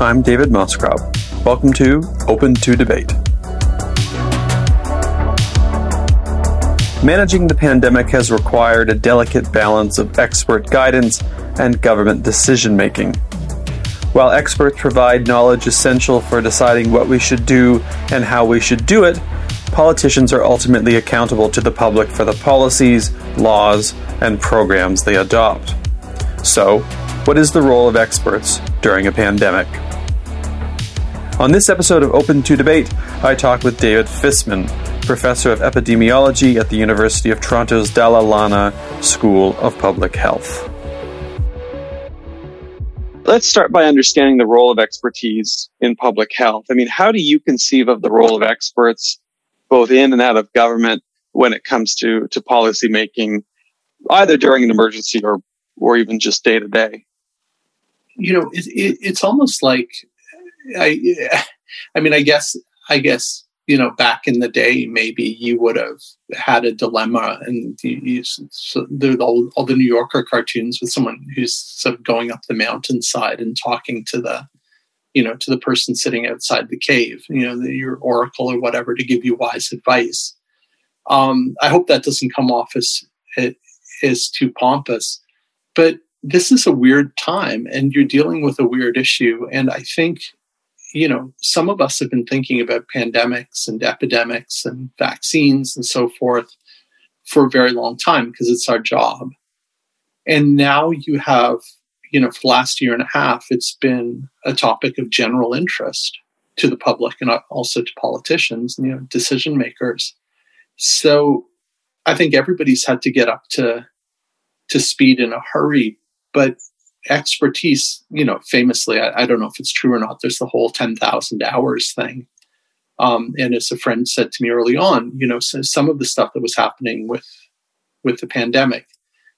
I'm David Moscrop. Welcome to Open to Debate. Managing the pandemic has required a delicate balance of expert guidance and government decision making. While experts provide knowledge essential for deciding what we should do and how we should do it, politicians are ultimately accountable to the public for the policies, laws, and programs they adopt. So, what is the role of experts during a pandemic? On this episode of Open to Debate, I talk with David Fisman, professor of epidemiology at the University of Toronto's Dalla Lana School of Public Health. Let's start by understanding the role of expertise in public health. I mean, how do you conceive of the role of experts both in and out of government when it comes to, to policy making, either during an emergency or, or even just day to day? You know, it, it, it's almost like I, I mean, I guess, I guess you know, back in the day, maybe you would have had a dilemma, and you, you so all, all the New Yorker cartoons with someone who's sort of going up the mountainside and talking to the, you know, to the person sitting outside the cave, you know, the, your oracle or whatever to give you wise advice. Um, I hope that doesn't come off as as too pompous, but this is a weird time, and you're dealing with a weird issue, and I think you know, some of us have been thinking about pandemics and epidemics and vaccines and so forth for a very long time because it's our job. And now you have, you know, for the last year and a half, it's been a topic of general interest to the public and also to politicians, and, you know, decision makers. So I think everybody's had to get up to to speed in a hurry. But expertise, you know, famously, I, I, don't know if it's true or not, there's the whole 10,000 hours thing. Um, and as a friend said to me early on, you know, so some of the stuff that was happening with with the pandemic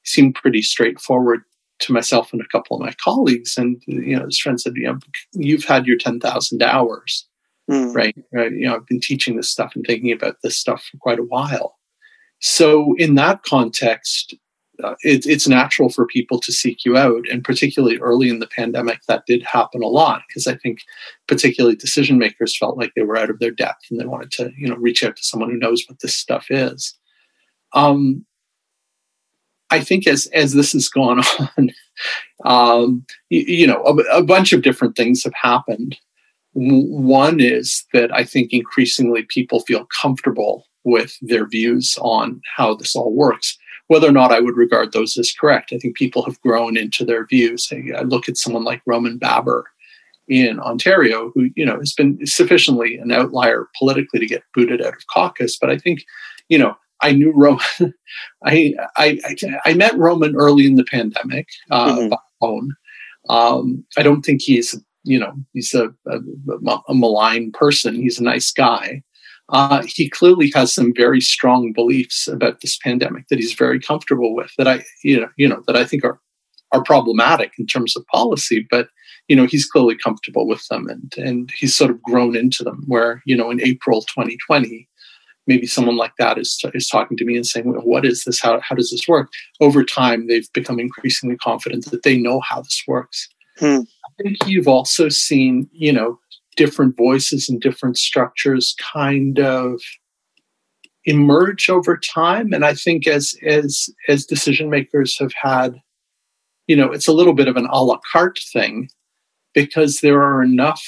seemed pretty straightforward to myself and a couple of my colleagues. And you know, his friend said, you know, you've had your 10,000 hours, mm. right? right? You know, I've been teaching this stuff and thinking about this stuff for quite a while. So in that context, uh, it, it's natural for people to seek you out. And particularly early in the pandemic, that did happen a lot because I think particularly decision makers felt like they were out of their depth and they wanted to, you know, reach out to someone who knows what this stuff is. Um, I think as as this has gone on, um, you, you, know, a, a bunch of different things have happened. One is that I think increasingly people feel comfortable with their views on how this all works whether or not I would regard those as correct. I think people have grown into their views. I look at someone like Roman Baber in Ontario, who you know has been sufficiently an outlier politically to get booted out of caucus, but I think you know I knew Roman. I, I, I met Roman early in the pandemic uh, mm-hmm. by phone. Um, I don't think he's you know he's a, a, a malign person. He's a nice guy uh, he clearly has some very strong beliefs about this pandemic that he's very comfortable with that I, you know, you know, that I think are are problematic in terms of policy, but you know, he's clearly comfortable with them and and he's sort of grown into them. Where you know, in April 2020, maybe someone like that is is talking to me and saying, well, "What is this? How how does this work?" Over time, they've become increasingly confident that they know how this works. Hmm. I think you've also seen, you know, different voices and different structures kind of emerge over time. And i think as as as decision makers have had you know it's a little bit of an a la carte thing because there are enough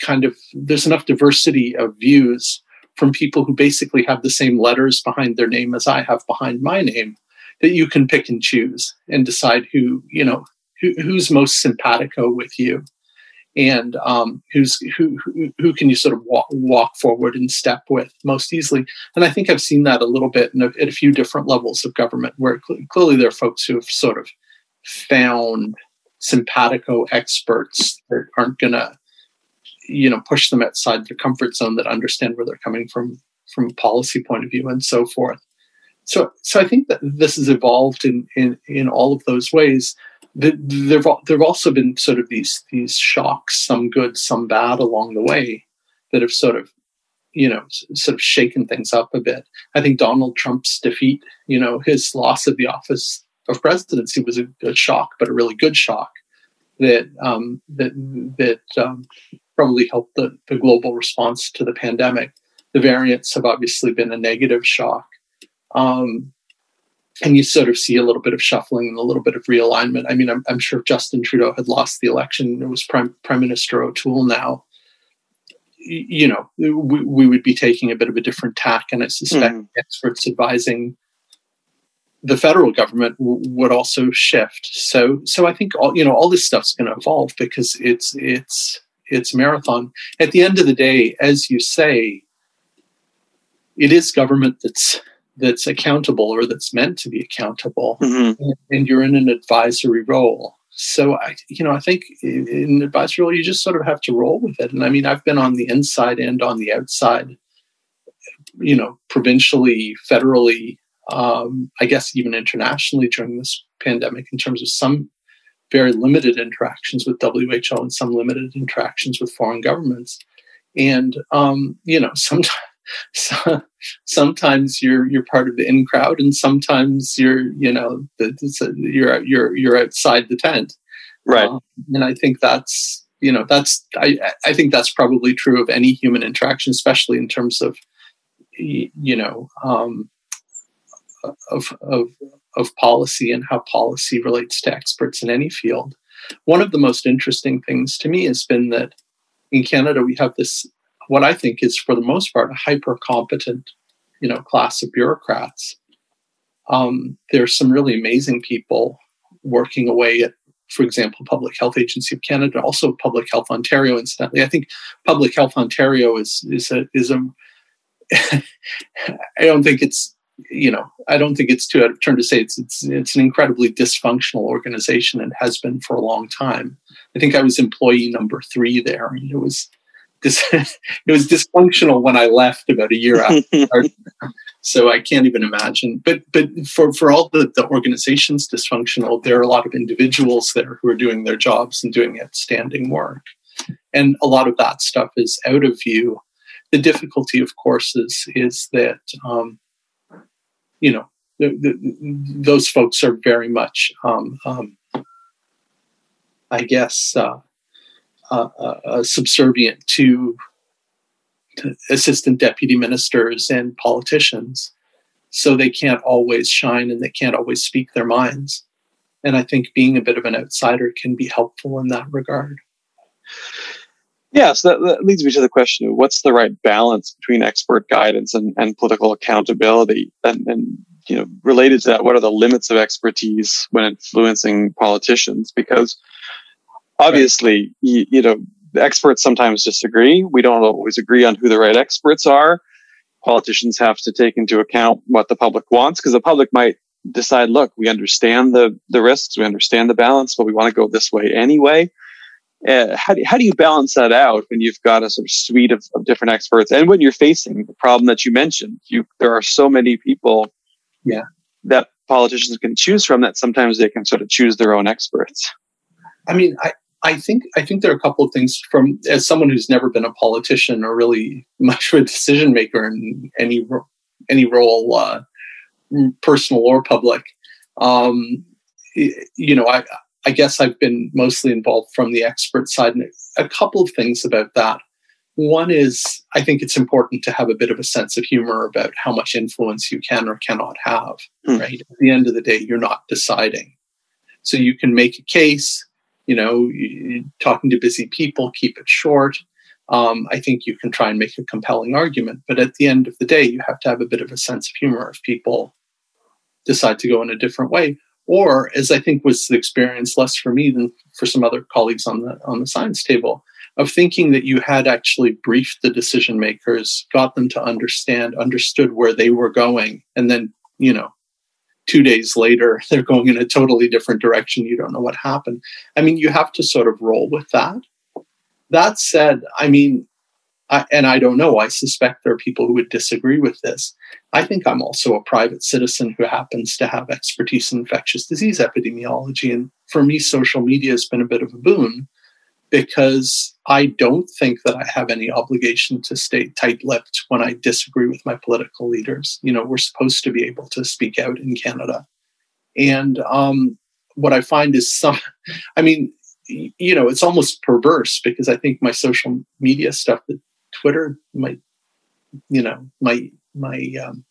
kind of there's enough diversity of views from people who basically have the same letters behind their name as I have behind my name that you can pick and choose and decide who you know who, who's most simpatico with you and um, who's who, who, can you sort of walk, walk forward and step with most easily. And I think I've seen that a little bit a, at a few different levels of government, where cl- clearly there are folks who have sort of found simpatico experts that aren't going to, you know, push them outside their comfort zone, that understand where they're coming from from a policy point of view and so forth. So, so I think that this has evolved in in in all of those ways there've there've also been sort of these these shocks, some good, some bad along the way, that have sort of you know sort of shaken things up a bit. I think Donald Trump's defeat, you know, his loss of the office of presidency was a, a shock, but a really good shock. that um, that that um, probably helped the, the global response to the pandemic. The variants have obviously been a negative shock. Um, and you sort of see a little bit of shuffling and a little bit of realignment. I mean, I'm, I'm sure Justin Trudeau had lost the election, it was Prime, Prime Minister O'Toole now, you know, we, we, would be taking a bit of a different tack. And I suspect mm. experts advising the federal government w- would also shift. So, so I think all you know, all this stuff's going to evolve because it's it's it's marathon. At the end of the day, as you say, it is government that's that's accountable or that's meant to be accountable, mm-hmm. and you're in an advisory role. So I, you know, I think in an advisory role, you just sort of have to roll with it. And I mean, I've been on the inside and on the outside, you know, provincially, federally, um, I guess even internationally during this pandemic, in terms of some very limited interactions with WHO and some limited interactions with foreign governments. And um, you know, sometimes so, sometimes you're you're part of the in crowd, and sometimes you're you know the, you're you're you're outside the tent. Right. Um, and I think that's you know that's I I think that's probably true of any human interaction, especially in terms of you know um, of of of policy and how policy relates to experts in any field. One of the most interesting things to me has been that in Canada we have this what I think is for the most part a hyper competent, you know, class of bureaucrats. Um, there's some really amazing people working away at, for example, Public Health Agency of Canada, also Public Health Ontario. Incidentally, I think Public Health Ontario is is a is a. I don't think it's you know I don't think it's too out of turn to say it's it's it's an incredibly dysfunctional organization and has been for a long time. I think I was employee number three there. And it was it was dysfunctional when I left about a year after. so I can't even imagine. But but for, for all the, the organizations dysfunctional, there are a lot of individuals there who are doing their jobs and doing outstanding work. And a lot of that stuff is out of view. The difficulty, of course, is is that um, you know the, the, those folks are very much, um, um, I guess. Uh, uh, uh, subservient to, to assistant deputy ministers and politicians. So they can't always shine and they can't always speak their minds. And I think being a bit of an outsider can be helpful in that regard. Yes, that, that, leads me to the question of what's the right balance between expert guidance and, and political accountability? And, and, you know, related to that, what are the limits of expertise when influencing politicians? Because obviously, right. you, you know, experts sometimes disagree. We don't always agree on who the right experts are. Politicians have to take into account what the public wants because the public might decide, look, we understand the, the risks, we understand the balance, but we want to go this way anyway. Uh, how, do, how do you balance that out when you've got a sort of suite of, of different experts and when you're facing the problem that you mentioned? You, there are so many people yeah. that politicians can choose from that sometimes they can sort of choose their own experts. I mean, I, I think I think there are a couple of things from as someone who's never been a politician or really much of a decision maker in any any role, uh, personal or public. Um, you know, I I guess I've been mostly involved from the expert side, and a couple of things about that. One is I think it's important to have a bit of a sense of humor about how much influence you can or cannot have. Mm. Right at the end of the day, you're not deciding, so you can make a case you know, talking to busy people, keep it short. Um, I think you can try and make a compelling argument. But at the end of the day, you have to have a bit of a sense of humor if people decide to go in a different way. Or, as I think was the experience less for me than for some other colleagues on the on the science table, of thinking that you had actually briefed the decision makers, got them to understand, understood where they were going, and then you know two days later they're going in a totally different direction. You don't know what happened. I mean you have to sort of roll with that. That said i mean I, and i don't know i suspect there are people who would disagree with this. I think i'm also a private citizen who happens to have expertise in infectious disease epidemiology and for me social media has been a bit of a boon because I don't think that I have any obligation to stay tight lipped when I disagree with my political leaders. You know, we're supposed to be able to speak out in Canada. And um, what I find is some, I mean, you know, it's almost perverse because I think my social media stuff, that Twitter, my, you know, my my um,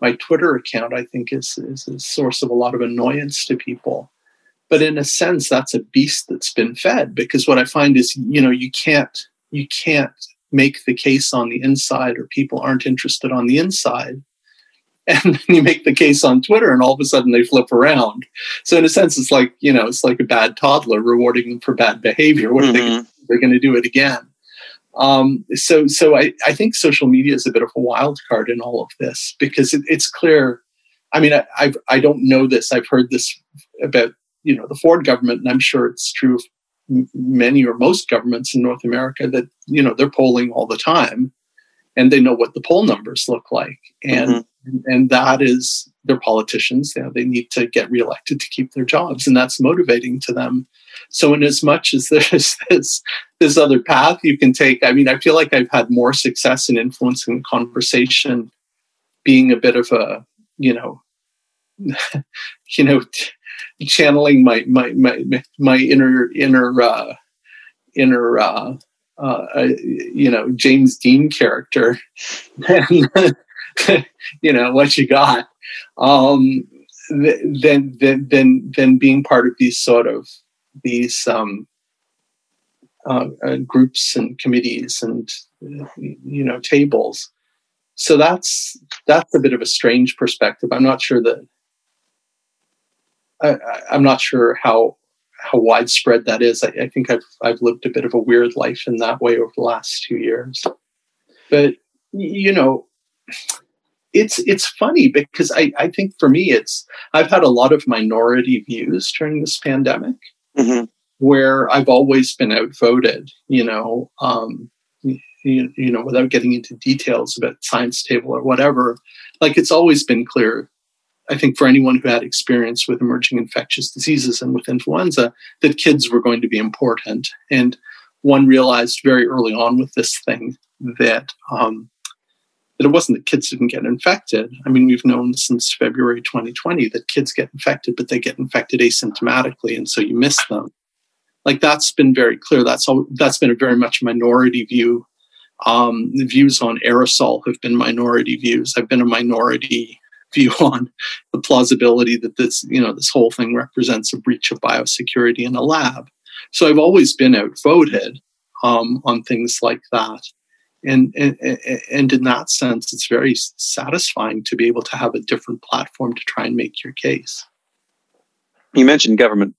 my Twitter account, I think is is a source of a lot of annoyance to people. But in a sense, that's a beast that's been fed because what I find is, you know, you can't you can't make the case on the inside or people aren't interested on the inside and then you make the case on Twitter, and all of a sudden they flip around. So in a sense, it's like you know, it's like a bad toddler rewarding them for bad behavior. What mm-hmm. are they? They're going to do it again. Um, so, so I, I think social media is a bit of a wild card in all of this because it, it's clear. I mean, I, I've, I don't know this. I've heard this about you know the Ford government, and I'm sure it's true of many or most governments in North America that you know they're polling all the time, and they know what the poll numbers look like, and mm-hmm and that is their politicians. You know, they need to get reelected to keep their jobs, and that's motivating to them. So, in as much as there's this this other path you can take, I mean, I feel like I've had more success in influencing conversation, being a bit of a you know, you know, channeling my my my my inner inner uh, inner. Uh, uh, you know James Dean character, you know what you got. Um, then then then then being part of these sort of these um, uh, uh, groups and committees and you know tables. So that's that's a bit of a strange perspective. I'm not sure that I, i'm not sure how how widespread that is I, I think i've i've lived a bit of a weird life in that way over the last two years but you know it's it's funny because I, I think for me it's I've had a lot of minority views during this pandemic mm-hmm. where I've always been outvoted, you know, um, you, you know, without getting into details about science table or whatever. Like it's always been clear, I think for anyone who had experience with emerging infectious diseases and with influenza, that kids were going to be important. And one realized very early on with this thing that um, that it wasn't that kids didn't get infected. I mean, we've known since February 2020 that kids get infected, but they get infected asymptomatically, and so you miss them. Like that's been very clear. That's all. That's been a very much minority view. Um, the views on aerosol have been minority views. I've been a minority view on the plausibility that this, you know, this whole thing represents a breach of biosecurity in a lab. So I've always been outvoted um, on things like that. And, and and in that sense it's very satisfying to be able to have a different platform to try and make your case. You mentioned government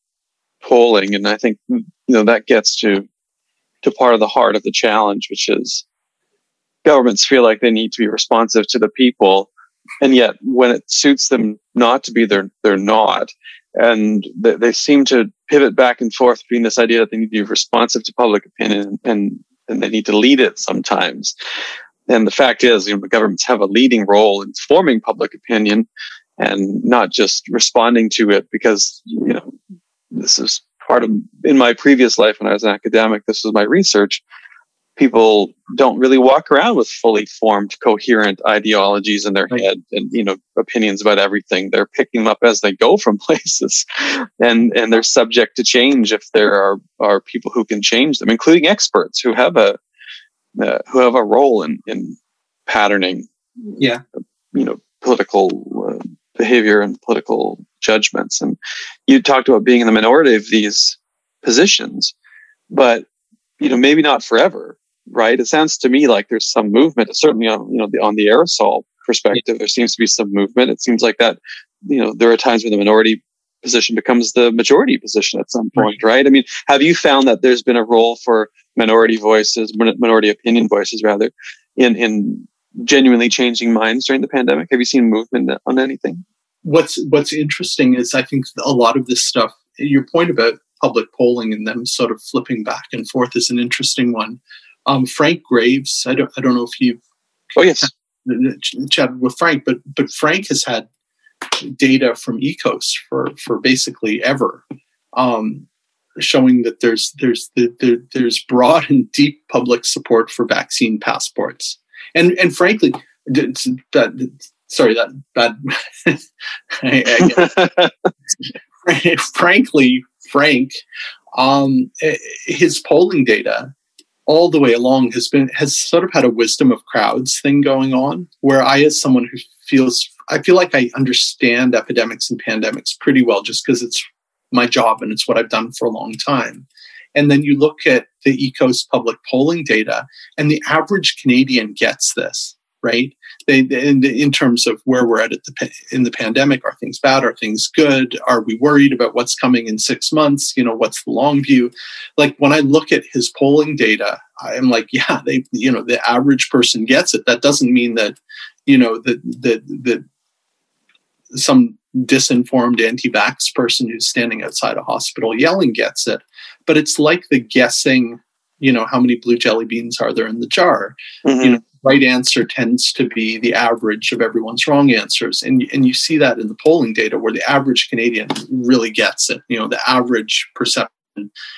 polling and i think you know that gets to to part of the heart of the challenge which is governments feel like they need to be responsive to the people and yet when it suits them not to be they're they're not and they, they seem to pivot back and forth between this idea that they need to be responsive to public opinion and and they need to lead it sometimes. And the fact is, you know, governments have a leading role in forming public opinion and not just responding to it because, you know, this is part of, in my previous life when I was an academic, this was my research. People don't really walk around with fully formed, coherent ideologies in their right. head and, you know, opinions about everything. They're picking them up as they go from places and, and they're subject to change if there are, are people who can change them, including experts who have a, uh, who have a role in, in patterning, yeah, you know, political uh, behavior and political judgments. And you talked about being in the minority of these positions, but you know, maybe not forever, right? It sounds to me like there's some movement, certainly on you know the, on the aerosol perspective. There seems to be some movement. It seems like that, you know, there are times when the minority position becomes the majority position at some point, right? right? I mean, have you found that there's been a role for minority voices, minority opinion voices rather, in in genuinely changing minds during the pandemic? Have you seen movement on anything? What's What's interesting is I think a lot of this stuff. Your point about public polling and them sort of flipping back and forth is an interesting one. Um, Frank Graves, I don't I don't know if you've oh yes chatted with Frank, but but Frank has had data from EKOS for for basically ever. Um, showing that there's there's there, there's broad and deep public support for vaccine passports, and and frankly, that sorry that bad. I, I frankly, Frank Um, his polling data all the way along has been has sort of had a wisdom of crowds thing going on where i as someone who feels i feel like i understand epidemics and pandemics pretty well just because it's my job and it's what i've done for a long time. And then you look at the EKOS public polling data and the average canadian gets this right? They, in, in, terms of where we're at, at the, in the pandemic are things bad? Are things good? Are we worried about what's coming in six months? You know what's the long view? Like when i look at his polling data i'm like yeah they you know the average person gets it. That doesn't mean that you know that that that some disinformed anti-vax person who's standing outside a hospital yelling gets it. But it's like the guessing you know how many blue jelly beans are there in the jar? Mm-hmm. you know right answer tends to be the average of everyone's wrong answers. And, and you see that in the polling data where the average Canadian really gets it. You know, the average perception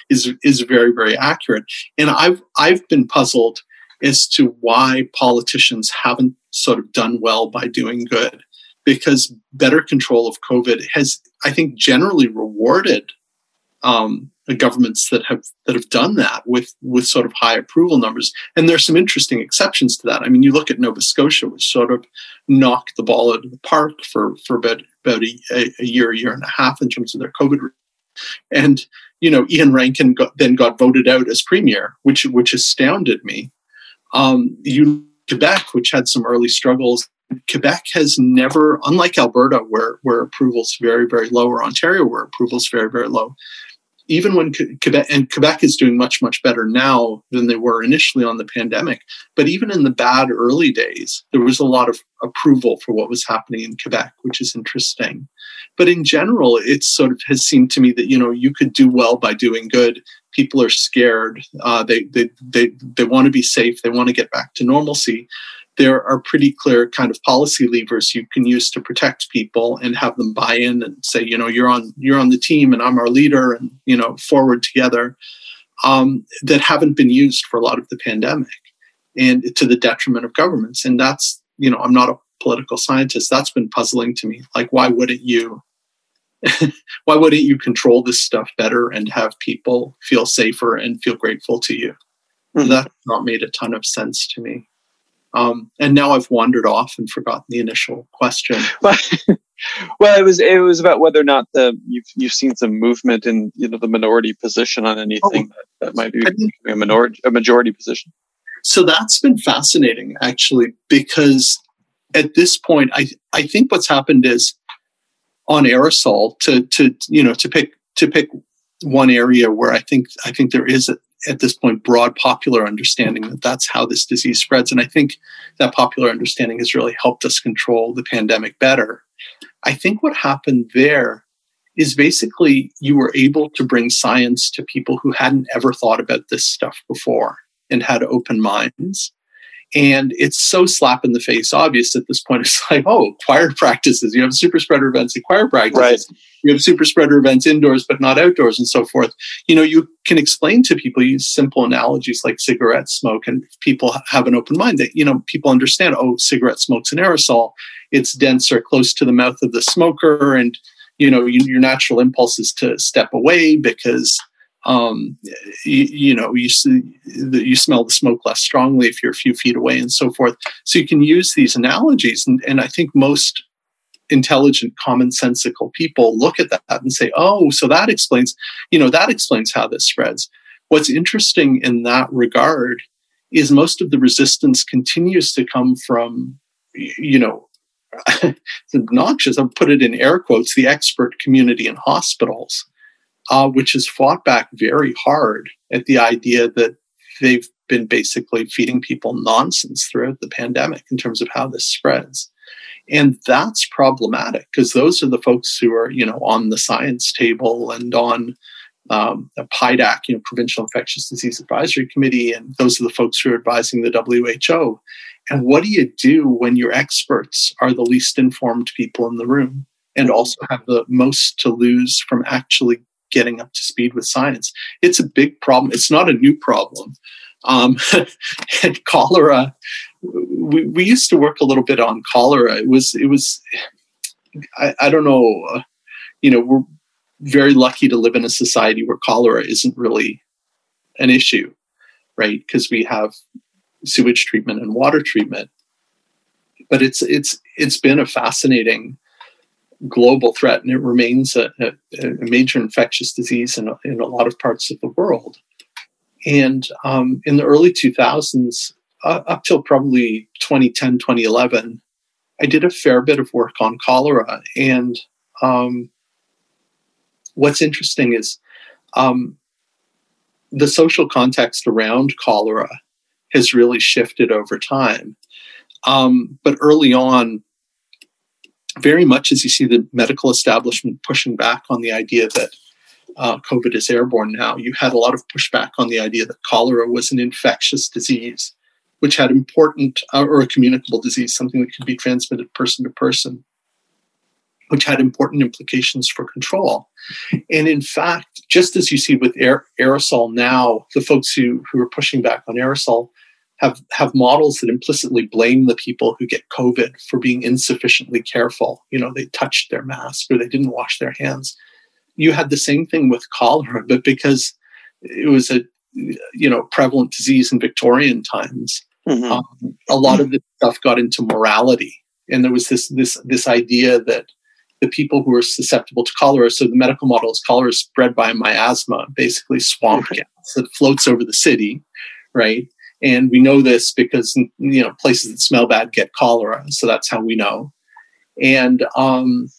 is is very, very accurate. And I've I've been puzzled as to why politicians haven't sort of done well by doing good. Because better control of COVID has, I think, generally rewarded um, governments that have that have done that with with sort of high approval numbers. And there's some interesting exceptions to that. I mean, you look at Nova Scotia, which sort of knocked the ball out of the park for for about about a, a year, year and a half in terms of their COVID. And you know, Iain Rankin got, then got voted out as premier, which which astounded me. Um, you Quebec, which had some early struggles. Quebec has never, unlike Alberta, where where approval's very very low, or Ontario, where approval's very very low even when Quebec and Quebec is doing much much better now than they were initially on the pandemic, but even in the bad early days, there was a lot of approval for what was happening in Quebec, which is interesting. But in general, it sort of has seemed to me that you know you could do well by doing good. People are scared. Uh, they they they they want to be safe. They want to get back to normalcy there are pretty clear kind of policy levers you can use to protect people and have them buy in and say, you know, you're on you're on the team and I'm our leader and you know forward together um, that haven't been used for a lot of the pandemic and to the detriment of governments. And that's you know I'm not a political scientist. That's been puzzling to me. Like, why wouldn't you? why wouldn't you control this stuff better and have people feel safer and feel grateful to you? Mm-hmm. That's not made a ton of sense to me. Um, and now I've wandered off and forgotten the initial question. well, it was it was about whether or not the you've you've seen some movement in you know the minority position on anything oh, that, that, might be a minority a majority position. So that's been fascinating actually because at this point I I think what's happened is on aerosol to to you know to pick to pick one area where I think I think there is a, at this point broad popular understanding that that's how this disease spreads. And I think that popular understanding has really helped us control the pandemic better. I think what happened there is basically you were able to bring science to people who hadn't ever thought about this stuff before and had open minds. And it's so slap in the face obvious at this point. It's like, oh, choir practices. You have super spreader events and choir practices. Right. You have super spreader events indoors, but not outdoors and so forth. You know, you can explain to people, use simple analogies like cigarette smoke, and people have an open mind that, you know, people understand, oh, cigarette smoke's an aerosol. It's denser close to the mouth of the smoker. And, you know, you, your natural impulse is to step away because um, you, you, know you see, you smell the smoke less strongly if you're a few feet away and so forth. So you can use these analogies and, and i think most intelligent commonsensical people look at that and say oh so that explains you know that explains how this spreads. What's interesting in that regard is most of the resistance continues to come from you know it's obnoxious i'll put it in air quotes the expert community in hospitals uh, which has fought back very hard at the idea that they've been basically feeding people nonsense throughout the pandemic in terms of how this spreads. And that's problematic because those are the folks who are, you know, on the science table and on um, the PIDAC, you know, Provincial Infectious Disease Advisory Committee, and those are the folks who are advising the WHO. And what do you do when your experts are the least informed people in the room and also have the most to lose from actually getting up to speed with science. It's a big problem. It's not a new problem. Um, and cholera, we, we used to work a little bit on cholera. It was, it was, I, I don't know, uh, you know, we're, very lucky to live in a society where cholera isn't really an issue, right? Because we have sewage treatment and water treatment. But it's it's it's been a fascinating global threat, and it remains a, a, a major infectious disease in a, in a lot of parts of the world. And um, in the early 2000s, uh, up till probably 2010, 2011, I did a fair bit of work on cholera. And um, what's interesting is um, the social context around cholera has really shifted over time. Um, but early on, very much as you see the medical establishment pushing back on the idea that uh, COVID is airborne now, you had a lot of pushback on the idea that cholera was an infectious disease, which had important, uh, or a communicable disease, something that could be transmitted person to person, which had important implications for control. And in fact, just as you see with aer- aerosol now, the folks who, who are pushing back on aerosol have, have models that implicitly blame the people who get COVID for being insufficiently careful. You know, they touched their mask or they didn't wash their hands. You had the same thing with cholera, but because it was a you know prevalent disease in Victorian times, mm-hmm. um, a lot of this stuff got into morality, and there was this this this idea that the people who are susceptible to cholera. So the medical model is cholera is spread by miasma, basically swamp gas that floats over the city, right? And we know this because you know places that smell bad get cholera, so that's how we know. And um,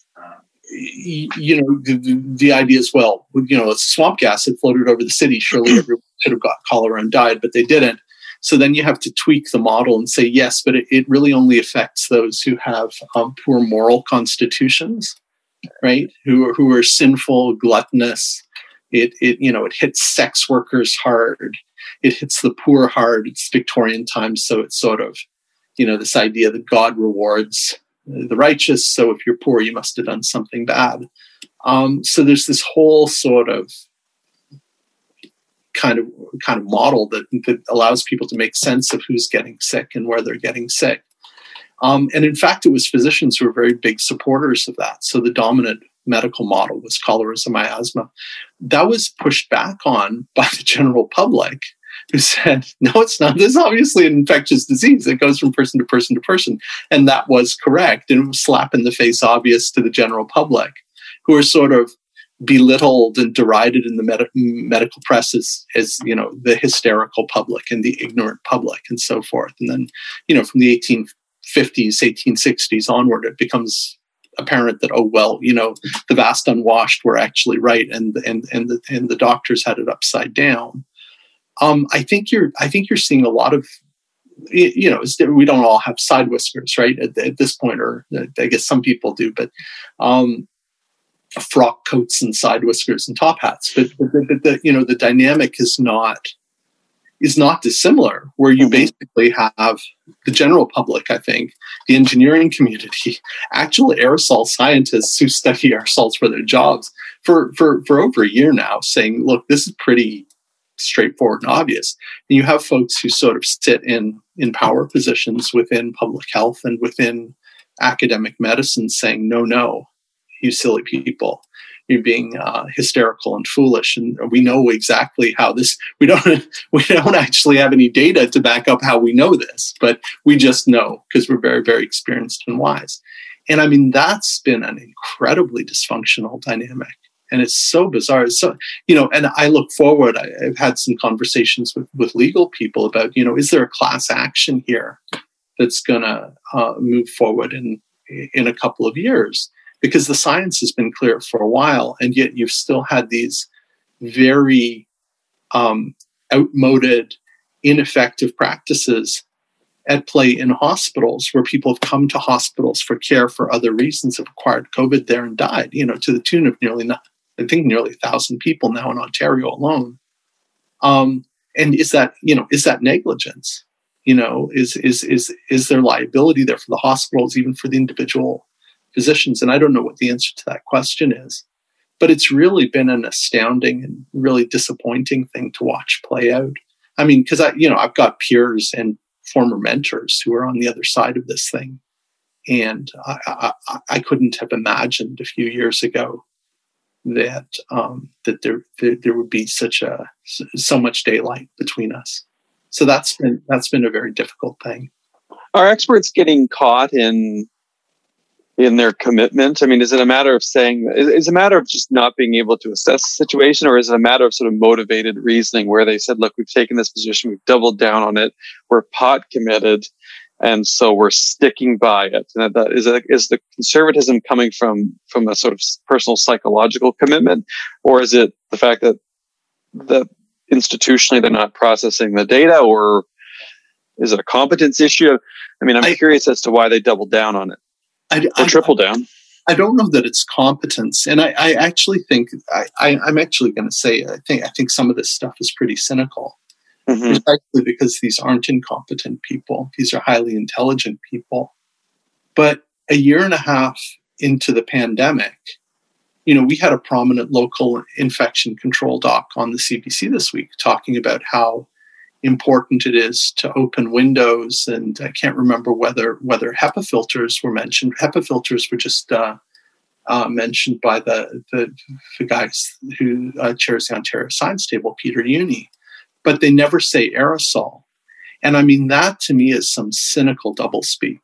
you know the, the idea is well, you know, it's swamp gas that floated over the city. Surely everyone should have got cholera and died, but they didn't. So then you have to tweak the model and say yes, but it, it really only affects those who have um, poor moral constitutions, right? Who are who are sinful, gluttonous. It it you know it hits sex workers hard it hits the poor hard. It's Victorian times, so it's sort of, you know, this idea that God rewards the righteous. So if you're poor, you must have done something bad. Um, so there's this whole sort of kind of kind of model that, that allows people to make sense of who's getting sick and where they're getting sick. Um, and in fact, it was physicians who were very big supporters of that. So the dominant medical model was cholera and miasma. That was pushed back on by the general public who said, no, it's not. This is obviously an infectious disease. It goes from person to person to person. And that was correct. And it was slap in the face obvious to the general public who are sort of belittled and derided in the med- medical press as, as, you know, the hysterical public and the ignorant public and so forth. And then, you know, from the 1850s, 1860s onward, it becomes apparent that, oh, well, you know, the vast unwashed were actually right and, and, and, the, and the doctors had it upside down. Um, I think you're I think you're seeing a lot of you know we don't all have side whiskers right at, at this point or I guess some people do but um, frock coats and side whiskers and top hats but, but, but the you know the dynamic is not is not dissimilar where you mm-hmm. basically have the general public i think the engineering community actual aerosol scientists who study aerosols for their jobs for for for over a year now saying look this is pretty straightforward and obvious. And you have folks who sort of sit in in power positions within public health and within academic medicine saying, no, no, you silly people. You're being uh, hysterical and foolish, and we know exactly how this. We don't. We don't actually have any data to back up how we know this, but we just know because we're very, very experienced and wise. And I mean, that's been an incredibly dysfunctional dynamic and it's so bizarre. so you know, and I look forward. I, have had some conversations with with legal people about you know, is there a class action here that's going to uh, move forward in in a couple of years? Because the science has been clear for a while, and yet you've still had these very um, outmoded, ineffective practices at play in hospitals where people have come to hospitals for care for other reasons have acquired covid there and died you know to the tune of nearly I think nearly a thousand people now in Ontario alone. Um, and is that you know is that negligence? You know, is is is is there liability there for the hospitals, even for the individual physicians? And I don't know what the answer to that question is, but it's really been an astounding and really disappointing thing to watch play out. I mean, because I you know I've got peers and former mentors who are on the other side of this thing, and I, I, I couldn't have imagined a few years ago that um, that there, there there would be such a so much daylight between us. So that's been that's been a very difficult thing. Are experts getting caught in in their commitment? I mean, is it a matter of saying is, is it a matter of just not being able to assess the situation, or is it a matter of sort of motivated reasoning where they said, "Look, we've taken this position, we've doubled down on it, we're pot committed." And so we're sticking by it. And that is, a, is the conservatism coming from from a sort of personal psychological commitment, or is it the fact that that institutionally they're not processing the data, or is it a competence issue? I mean, I'm I, curious as to why they doubled down on it I, or I, triple down. I don't know that it's competence, and I, I actually think I, am actually going to say I think I think some of this stuff is pretty cynical mm-hmm. precisely because these aren't incompetent people. These are highly intelligent people. But a year and a half into the pandemic, you know, we had a prominent local infection control doc on the CBC this week talking about how important it is to open windows. And I can't remember whether whether HEPA filters were mentioned. HEPA filters were just uh, uh, mentioned by the the, the guys who uh, chairs the Ontario Science Table, Peter Jüni but they never say aerosol. And I mean, that to me is some cynical doublespeak.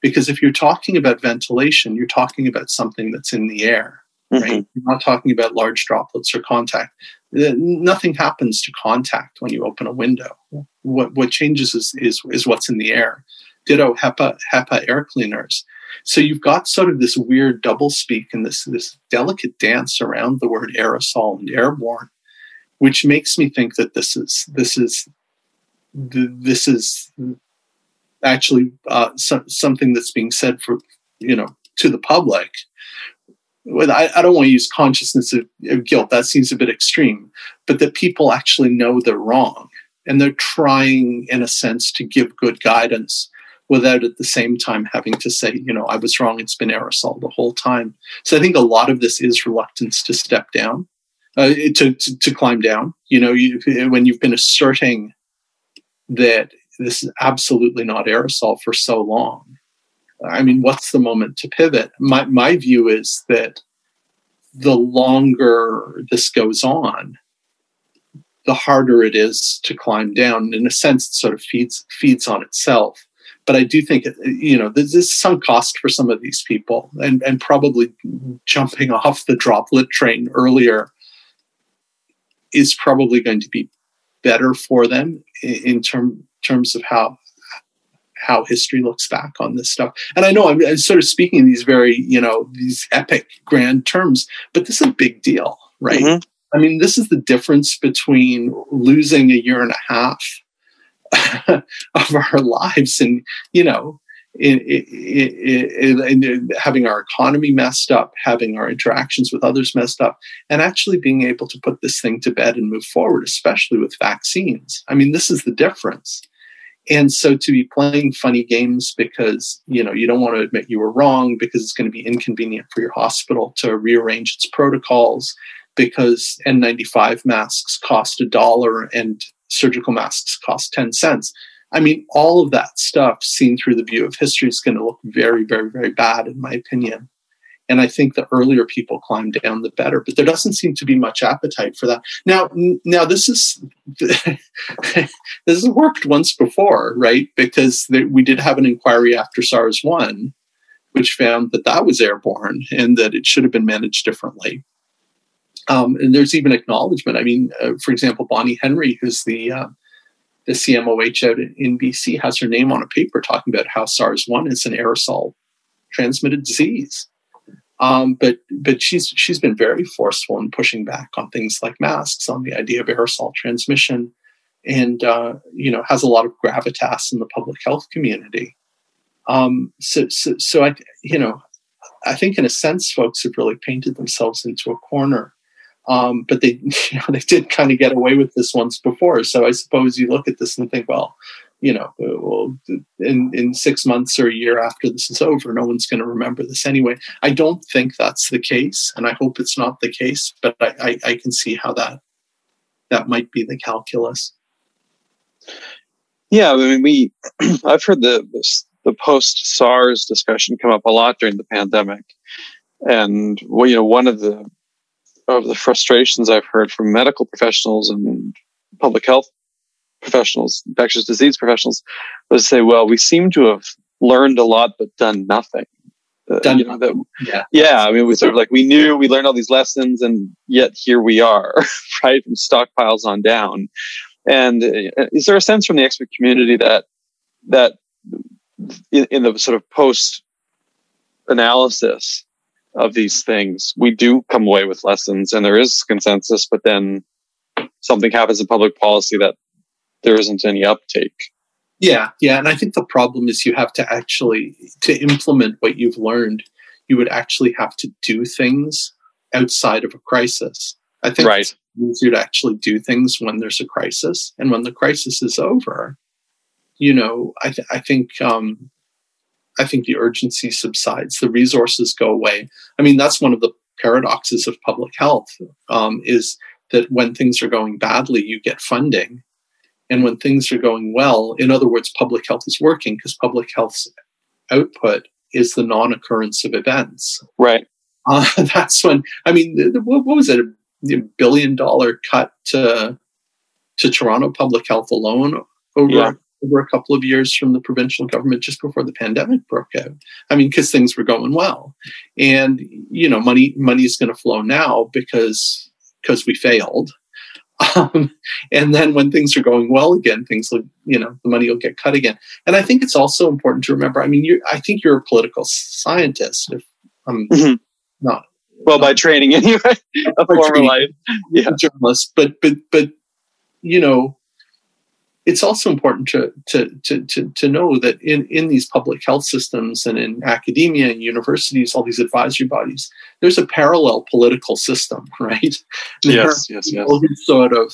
Because if you're talking about ventilation, you're talking about something that's in the air, mm-hmm. right? You're not talking about large droplets or contact. Nothing happens to contact when you open a window. What, what changes is, is, is what's in the air. Ditto HEPA, HEPA air cleaners. So you've got sort of this weird doublespeak and this, this delicate dance around the word aerosol and airborne which makes me think that this is this is this is actually uh, so, something that's being said for you know to the public. I, I don't want to use consciousness of, of guilt. That seems a bit extreme, but that people actually know they're wrong and they're trying, in a sense, to give good guidance without at the same time having to say, you know, I was wrong. It's been aerosol the whole time. So I think a lot of this is reluctance to step down uh, to, to, to climb down. You know, you, when you've been asserting that this is absolutely not aerosol for so long. I mean, what's the moment to pivot? My my view is that the longer this goes on, the harder it is to climb down. In a sense, it sort of feeds feeds on itself. But I do think you know there's some cost for some of these people, and and probably jumping off the droplet train earlier is probably going to be better for them in term, terms of how how history looks back on this stuff. And I know I'm, I'm, sort of speaking in these very, you know, these epic grand terms, but this is a big deal, right? Mm-hmm. I mean, this is the difference between losing a year and a half of our lives and, you know, in, in, in, having our economy messed up, having our interactions with others messed up, and actually being able to put this thing to bed and move forward, especially with vaccines. I mean, this is the difference. And so to be playing funny games because you know you don't want to admit you were wrong because it's going to be inconvenient for your hospital to rearrange its protocols because N95 masks cost a dollar and surgical masks cost 10 cents I mean, all of that stuff seen through the view of history is going to look very, very, very bad, in my opinion. And I think the earlier people climb down, the better. But there doesn't seem to be much appetite for that. Now, now this is this has worked once before, right? Because we did have an inquiry after SARS one, which found that that was airborne and that it should have been managed differently. Um, and there's even acknowledgement. I mean, uh, for example, Bonnie Henry, who's the uh, the CMOH out in BC has her name on a paper talking about how SARS one is an aerosol transmitted disease. Um, but but she's she's been very forceful in pushing back on things like masks, on the idea of aerosol transmission, and uh, you know has a lot of gravitas in the public health community. Um, so, so so I you know I think in a sense folks have really painted themselves into a corner um, but they, you know, they did kind of get away with this once before. So I suppose you look at this and think, well, you know, well, in in six months or a year after this is over, no one's going to remember this anyway. I don't think that's the case, and I hope it's not the case. But I, I, I can see how that that might be the calculus. Yeah, I mean, we I've heard the the post SARS discussion come up a lot during the pandemic, and well, you know, one of the of the frustrations I've heard from medical professionals and public health professionals, infectious disease professionals, was say, well, we seem to have learned a lot but done nothing. Uh, done you know, that, yeah. yeah, I mean, we sort of like we knew we learned all these lessons, and yet here we are, right from stockpiles on down. And uh, is there a sense from the expert community that that in, in the sort of post analysis of these things, we do come away with lessons, and there is consensus, but then something happens in public policy that there isn't any uptake. Yeah, yeah, and I think the problem is you have to actually to implement what you've learned, you would actually have to do things outside of a crisis. I think right. it's easier to actually do things when there's a crisis, and when the crisis is over, you know, I, th- I think um, I think the urgency subsides, the resources go away. I mean, that's one of the paradoxes of public health um, is that when things are going badly, you get funding, and when things are going well, in other words, public health is working because public health's output is the non-occurrence of events. Right. Uh, that's when I mean, the, the, what, was it? A billion dollar cut to to Toronto public health alone over yeah. Over a couple of years from the provincial government just before the pandemic broke out. I mean, because things were going well, and you know, money money is going to flow now because because we failed um, and then when things are going well again, things will, you know, the money will get cut again. And I think it's also important to remember. I mean, you I think you're a political scientist. If I'm mm-hmm. not well not, by training anyway, a former life, yeah, journalist. But but but you know, it's also important to, to, to, to, to know that in, in these public health systems and in academia and universities, all these advisory bodies, there's a parallel political system, right? Yes, yes, yes. Who sort of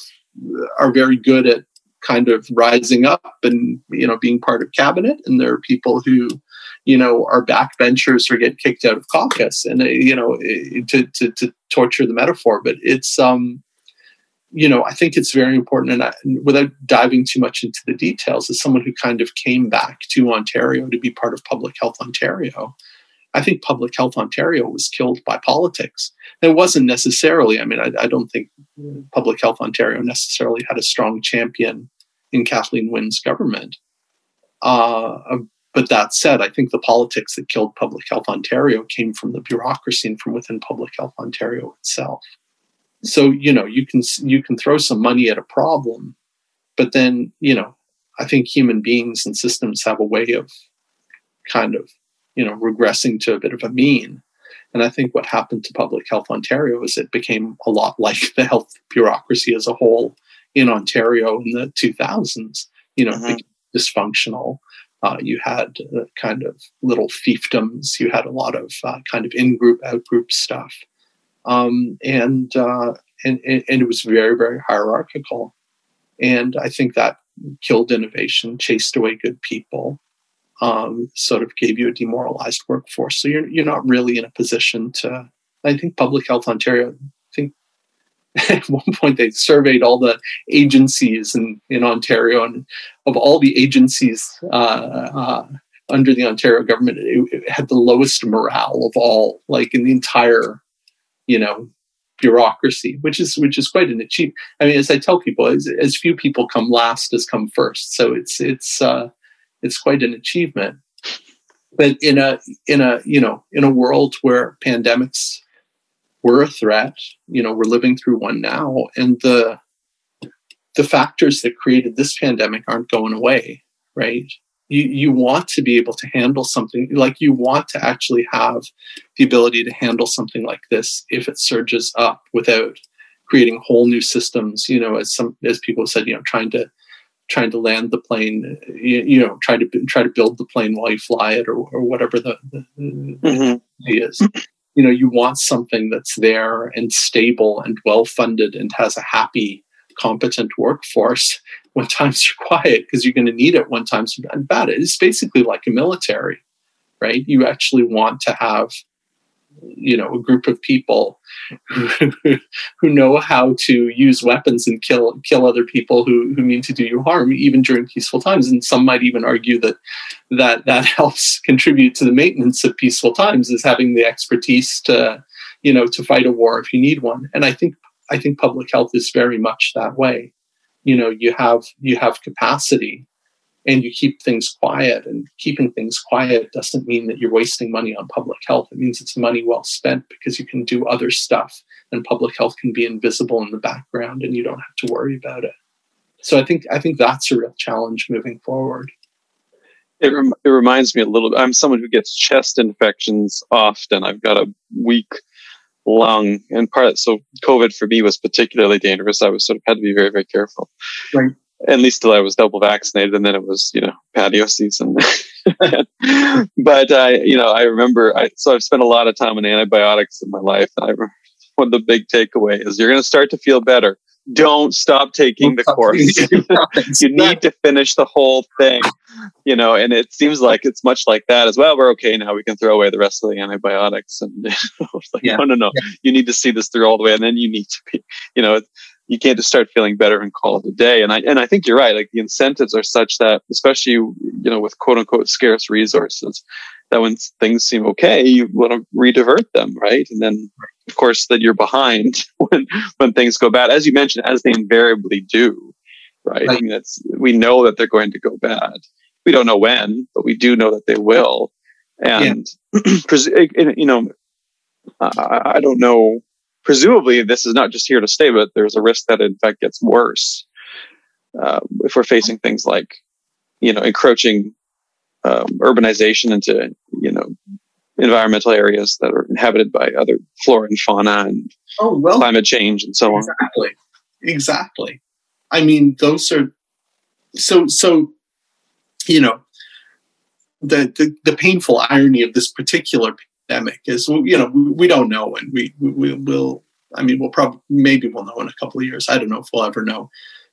are very good at kind of rising up and you know being part of cabinet, and there are people who you know are backbenchers or get kicked out of caucus, and uh, you know to, to to torture the metaphor, but it's um you know, I think it's very important, and I, without diving too much into the details, as someone who kind of came back to Ontario to be part of Public Health Ontario, I think Public Health Ontario was killed by politics. And it wasn't necessarily, I mean, I, I, don't think Public Health Ontario necessarily had a strong champion in Kathleen Wynne's government. Uh, but that said, I think the politics that killed Public Health Ontario came from the bureaucracy and from within Public Health Ontario itself so you know you can you can throw some money at a problem but then you know i think human beings and systems have a way of kind of you know regressing to a bit of a mean. And i think what happened to public health ontario is it became a lot like the health bureaucracy as a whole in ontario in the 2000s you know mm-hmm. dysfunctional. Uh, you had uh, kind of little fiefdoms. You had a lot of uh, kind of in-group out-group stuff um, and, uh, and, and it was very very hierarchical, and I think that killed innovation, chased away good people, um, sort of gave you a demoralized workforce. So you're you're not really in a position to. I think Public Health Ontario. I think at one point they surveyed all the agencies in, in Ontario, and of all the agencies uh, uh, under the Ontario government, it, it, had the lowest morale of all, like in the entire you know bureaucracy which is which is quite an achievement i mean as i tell people as, as few people come last as come first. So it's it's uh it's quite an achievement. But in a in a you know in a world where pandemics were a threat you know we're living through one now and the the factors that created this pandemic aren't going away right you, you want to be able to handle something like you want to actually have the ability to handle something like this if it surges up without creating whole new systems you know as some as people said you know trying to trying to land the plane you, you know try to try to build the plane while you fly it or, or whatever the, the, mm-hmm. is you know you want something that's there and stable and well funded and has a happy competent workforce when times are quiet because you're going to need it when times are bad. It's basically like a military, right? You actually want to have, you know, a group of people who, know how to use weapons and kill kill other people who, who mean to do you harm, even during peaceful times. And some might even argue that that that helps contribute to the maintenance of peaceful times is having the expertise to you know, to fight a war if you need one. And I think I think public health is very much that way. You know, you have you have capacity and you keep things quiet and keeping things quiet doesn't mean that you're wasting money on public health. It means it's money well spent because you can do other stuff and public health can be invisible in the background and you don't have to worry about it. So I think I think that's a real challenge moving forward. It, rem- it reminds me a little bit. I'm someone who gets chest infections often. I've got a weak lung, and part of, so COVID for me was particularly dangerous. I was sort of had to be very very careful. Right. At least till I was double vaccinated, and then it was you know patio season. but I, you know, I remember. I so I've spent a lot of time on antibiotics in my life, and I remember one of the big takeaway is you're going to start to feel better don't stop taking the course. you need to finish the whole thing, you know, and it seems like it's much like that as well. We're okay now. We can throw away the rest of the antibiotics. And like, yeah. no, no, no. Yeah. You need to see this through all the way. And then you need to be, you know, you can't just start feeling better and call it a day. And I, and I think you're right. Like the incentives are such that, especially, you know, with quote unquote scarce resources, that when things seem okay, you want to redivert them, right? And then, of course, that you're behind when when things go bad, as you mentioned, as they invariably do, right? right. I mean, it's we know that they're going to go bad. We don't know when, but we do know that they will. And yeah. you know, I, I don't know. Presumably, this is not just here to stay, but there's a risk that it in fact gets worse uh, if we're facing things like, you know, encroaching um, urbanization into you know environmental areas that are inhabited by other flora and fauna and oh, well, climate change and so exactly. on. Exactly. Exactly. I mean, those are so so. You know, the, the the painful irony of this particular pandemic is, you know, we, we don't know, and we we will. I mean, we'll probably maybe we'll know in a couple of years. I don't know if we'll ever know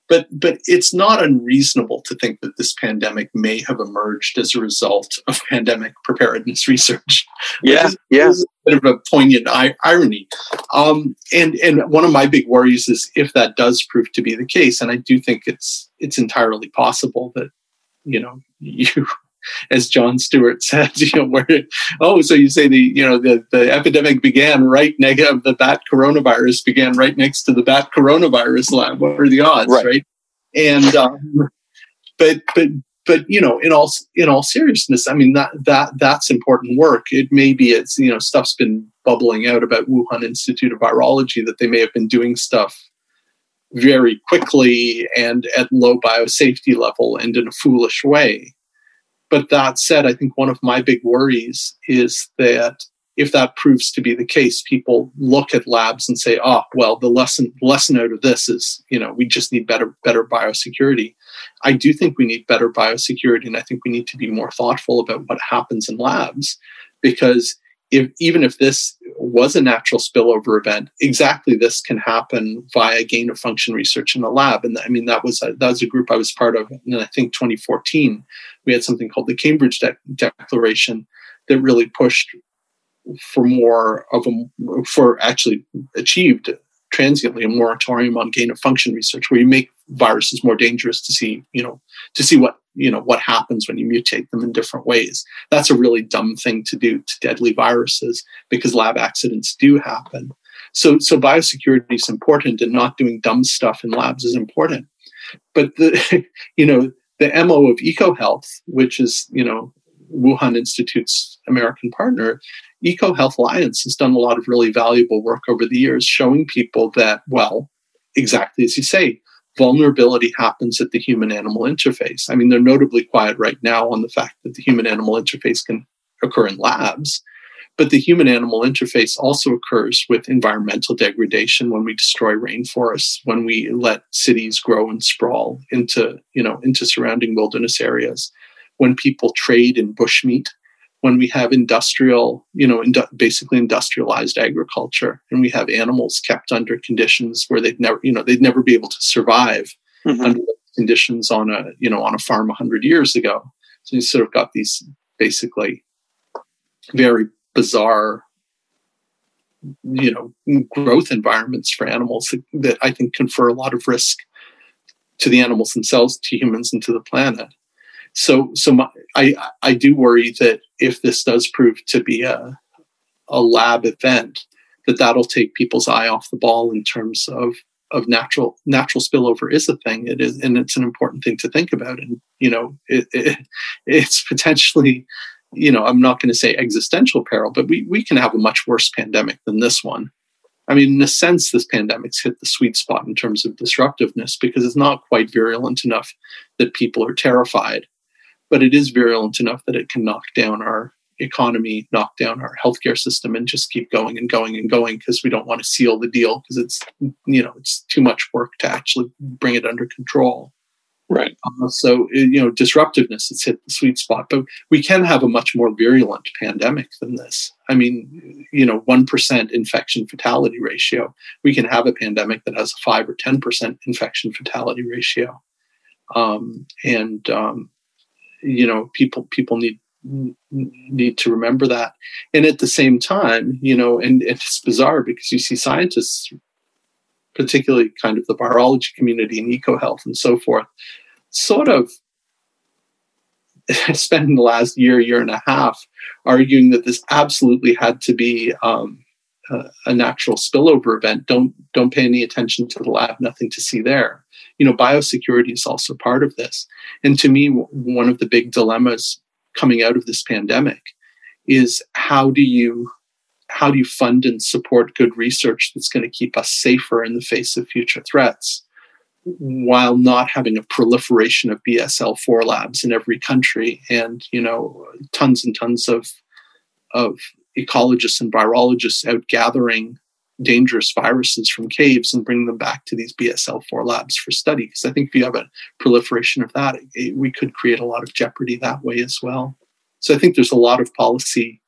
but but it's not unreasonable to think that this pandemic may have emerged as a result of pandemic preparedness research. Yeah, is, yeah. Is a bit of a poignant I- irony. Um, and and one of my big worries is if that does prove to be the case, and I do think it's it's entirely possible that you know you as Jon Stewart said, you know, where oh, so you say the you know the the epidemic began right negative the bat coronavirus began right next to the bat coronavirus lab. What are the odds, right? right? And um, but but but you know, in all in all seriousness, I mean that that that's important work. It may be it's you know stuff's been bubbling out about Wuhan Institute of Virology that they may have been doing stuff very quickly and at low biosafety level and in a foolish way. But that said, I think one of my big worries is that if that proves to be the case, people look at labs and say, "Oh, well, the lesson lesson out of this is, you know, we just need better better biosecurity." I do think we need better biosecurity, and I think we need to be more thoughtful about what happens in labs, because if even if this was a natural spillover event, exactly this can happen via gain of function research in the lab. And I mean, that was a, that was a group I was part of And I think 2014. We had something called the Cambridge De- Declaration that really pushed for more of a for actually achieved transiently a moratorium on gain of function research where you make viruses more dangerous to see you know to see what you know what happens when you mutate them in different ways. That's a really dumb thing to do to deadly viruses because lab accidents do happen. So so biosecurity is important and not doing dumb stuff in labs is important. But the you know the mo of ecohealth which is you know wuhan institute's american partner EcoHealth Alliance has done a lot of really valuable work over the years showing people that, well, exactly as you say, vulnerability happens at the human animal interface. I mean, they're notably quiet right now on the fact that the human animal interface can occur in labs, but the human animal interface also occurs with environmental degradation when we destroy rainforests, when we let cities grow and sprawl into, you know, into surrounding wilderness areas, when people trade in bushmeat when we have industrial, you know, indu- basically industrialized agriculture, and we have animals kept under conditions where they'd never, you know, they'd never be able to survive mm-hmm. under conditions on a, you know, on a farm hundred years ago. So you sort of got these basically very bizarre, you know, growth environments for animals that, that I think confer a lot of risk to the animals themselves, to humans, and to the planet. So, so my, I I do worry that if this does prove to be a a lab event, that that'll take people's eye off the ball in terms of of natural natural spillover is a thing. It is, and it's an important thing to think about. And you know, it, it, it's potentially, you know, I'm not going to say existential peril, but we we can have a much worse pandemic than this one. I mean, in a sense, this pandemic's hit the sweet spot in terms of disruptiveness because it's not quite virulent enough that people are terrified, but it is virulent enough that it can knock down our economy, knock down our healthcare system, and just keep going and going and going because we don't want to seal the deal because it's you know it's too much work to actually bring it under control. Right. Uh, so you know, disruptiveness has hit the sweet spot, but we can have a much more virulent pandemic than this. I mean, you know, one percent infection fatality ratio. We can have a pandemic that has a five or ten percent infection fatality ratio, um, and um, you know, people people need need to remember that. And at the same time, you know, and it's bizarre because you see scientists, particularly kind of the virology community and eco health and so forth, sort of spending the last year, year and a half arguing that this absolutely had to be um, a, natural spillover event. Don't don't pay any attention to the lab. Nothing to see there. You know, biosecurity is also part of this. And to me, one of the big dilemmas coming out of this pandemic is how do you how do you fund and support good research that's going to keep us safer in the face of future threats while not having a proliferation of BSL-4 labs in every country and you know tons and tons of of ecologists and virologists out gathering dangerous viruses from caves and bring them back to these BSL-4 labs for study. Because I think if you have a proliferation of that, it, we could create a lot of jeopardy that way as well. So I think there's a lot of policy.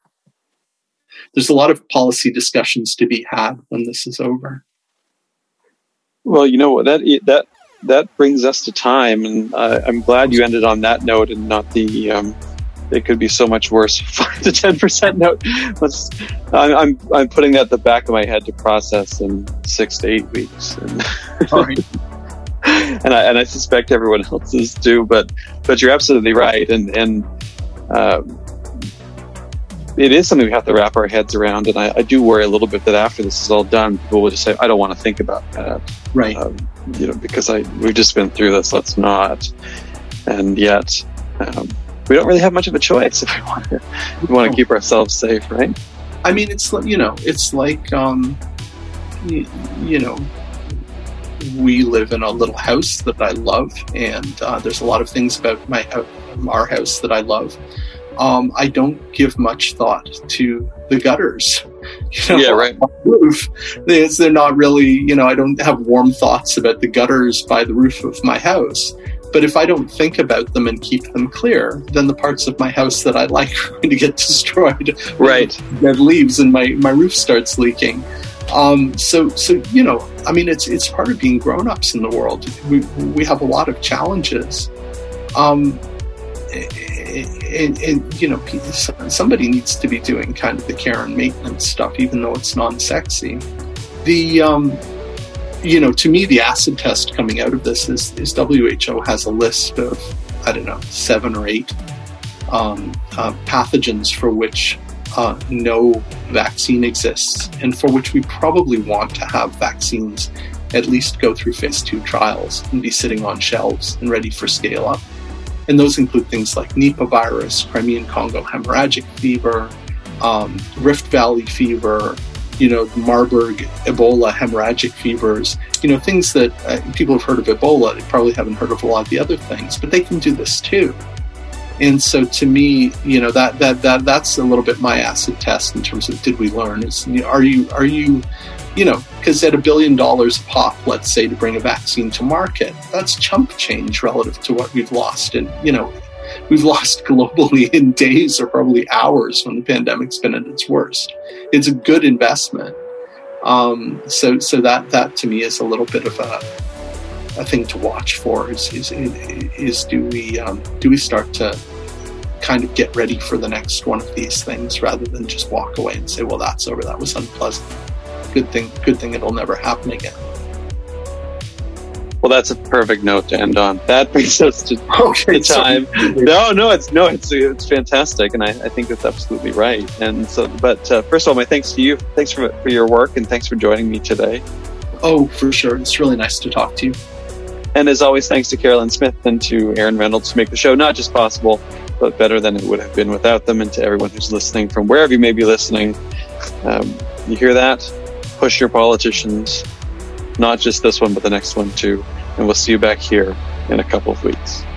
There's a lot of policy discussions to be had when this is over. Well, you know that that that brings us to time, and uh, I'm glad you ended on that note and not the um, it could be so much worse. Five to ten percent note. Let's, I'm, I'm I'm putting that at the back of my head to process in six to eight weeks. And, and I and I suspect everyone else is too. But but you're absolutely right. And and um, it is something we have to wrap our heads around. And I, I, do worry a little bit that after this is all done, people will just say, "I don't want to think about that." Right. Um, you know, because I we've just been through this. Let's not. And yet. Um, we don't really have much of a choice if we want to, we want to keep ourselves safe, right? I mean, it's you know, it's like um, you, you know, we live in a little house that I love, and uh, there's a lot of things about my our house that I love. Um, I don't give much thought to the gutters. You know, yeah, right. Roof. They're not really, you know, I don't have warm thoughts about the gutters by the roof of my house. But if I don't think about them and keep them clear, then the parts of my house that I like are going to get destroyed. Right. Dead leaves and my, my roof starts leaking. Um, so, so you know, I mean, it's it's part of being grown-ups in the world. We we have a lot of challenges, um, and, and, you know, somebody needs to be doing kind of the care and maintenance stuff, even though it's non-sexy. The um, you know, to me, the acid test coming out of this is, is WHO has a list of, I don't know, seven or eight um, uh, pathogens for which uh, no vaccine exists, and for which we probably want to have vaccines at least go through phase two trials and be sitting on shelves and ready for scale up. And those include things like Nipah virus, Crimean Congo hemorrhagic fever, um, Rift Valley fever, you know, Marburg, Ebola, hemorrhagic fevers, you know, things that uh, people have heard of Ebola, they probably haven't heard of a lot of the other things, but they can do this too. And so to me, you know, that, that, that, that's a little bit my acid test in terms of did we learn know, are you, are you, you know, because at a billion dollars a pop, let's say to bring a vaccine to market, that's chump change relative to what we've lost in, you know, we've lost globally in days or probably hours when the pandemic's been at its worst. It's a good investment. Um, so, so that that to me is a little bit of a, a thing to watch for. Is is, is do we um, do we start to kind of get ready for the next one of these things rather than just walk away and say, well, that's over. That was unpleasant. Good thing. Good thing it'll never happen again. Well, that's a perfect note to end on. That brings us to okay, the time. No, no, it's no, it's it's fantastic, and I, I think that's absolutely right. And so, but uh, first of all, my thanks to you. Thanks for for your work, and thanks for joining me today. Oh, for sure. It's really nice to talk to you. And as always, thanks to Carolyn Smith and to Aaron Reynolds to make the show not just possible, but better than it would have been without them. And to everyone who's listening from wherever you may be listening, um, you hear that? Push your politicians, not just this one, but the next one too. And we'll see you back here in a couple of weeks.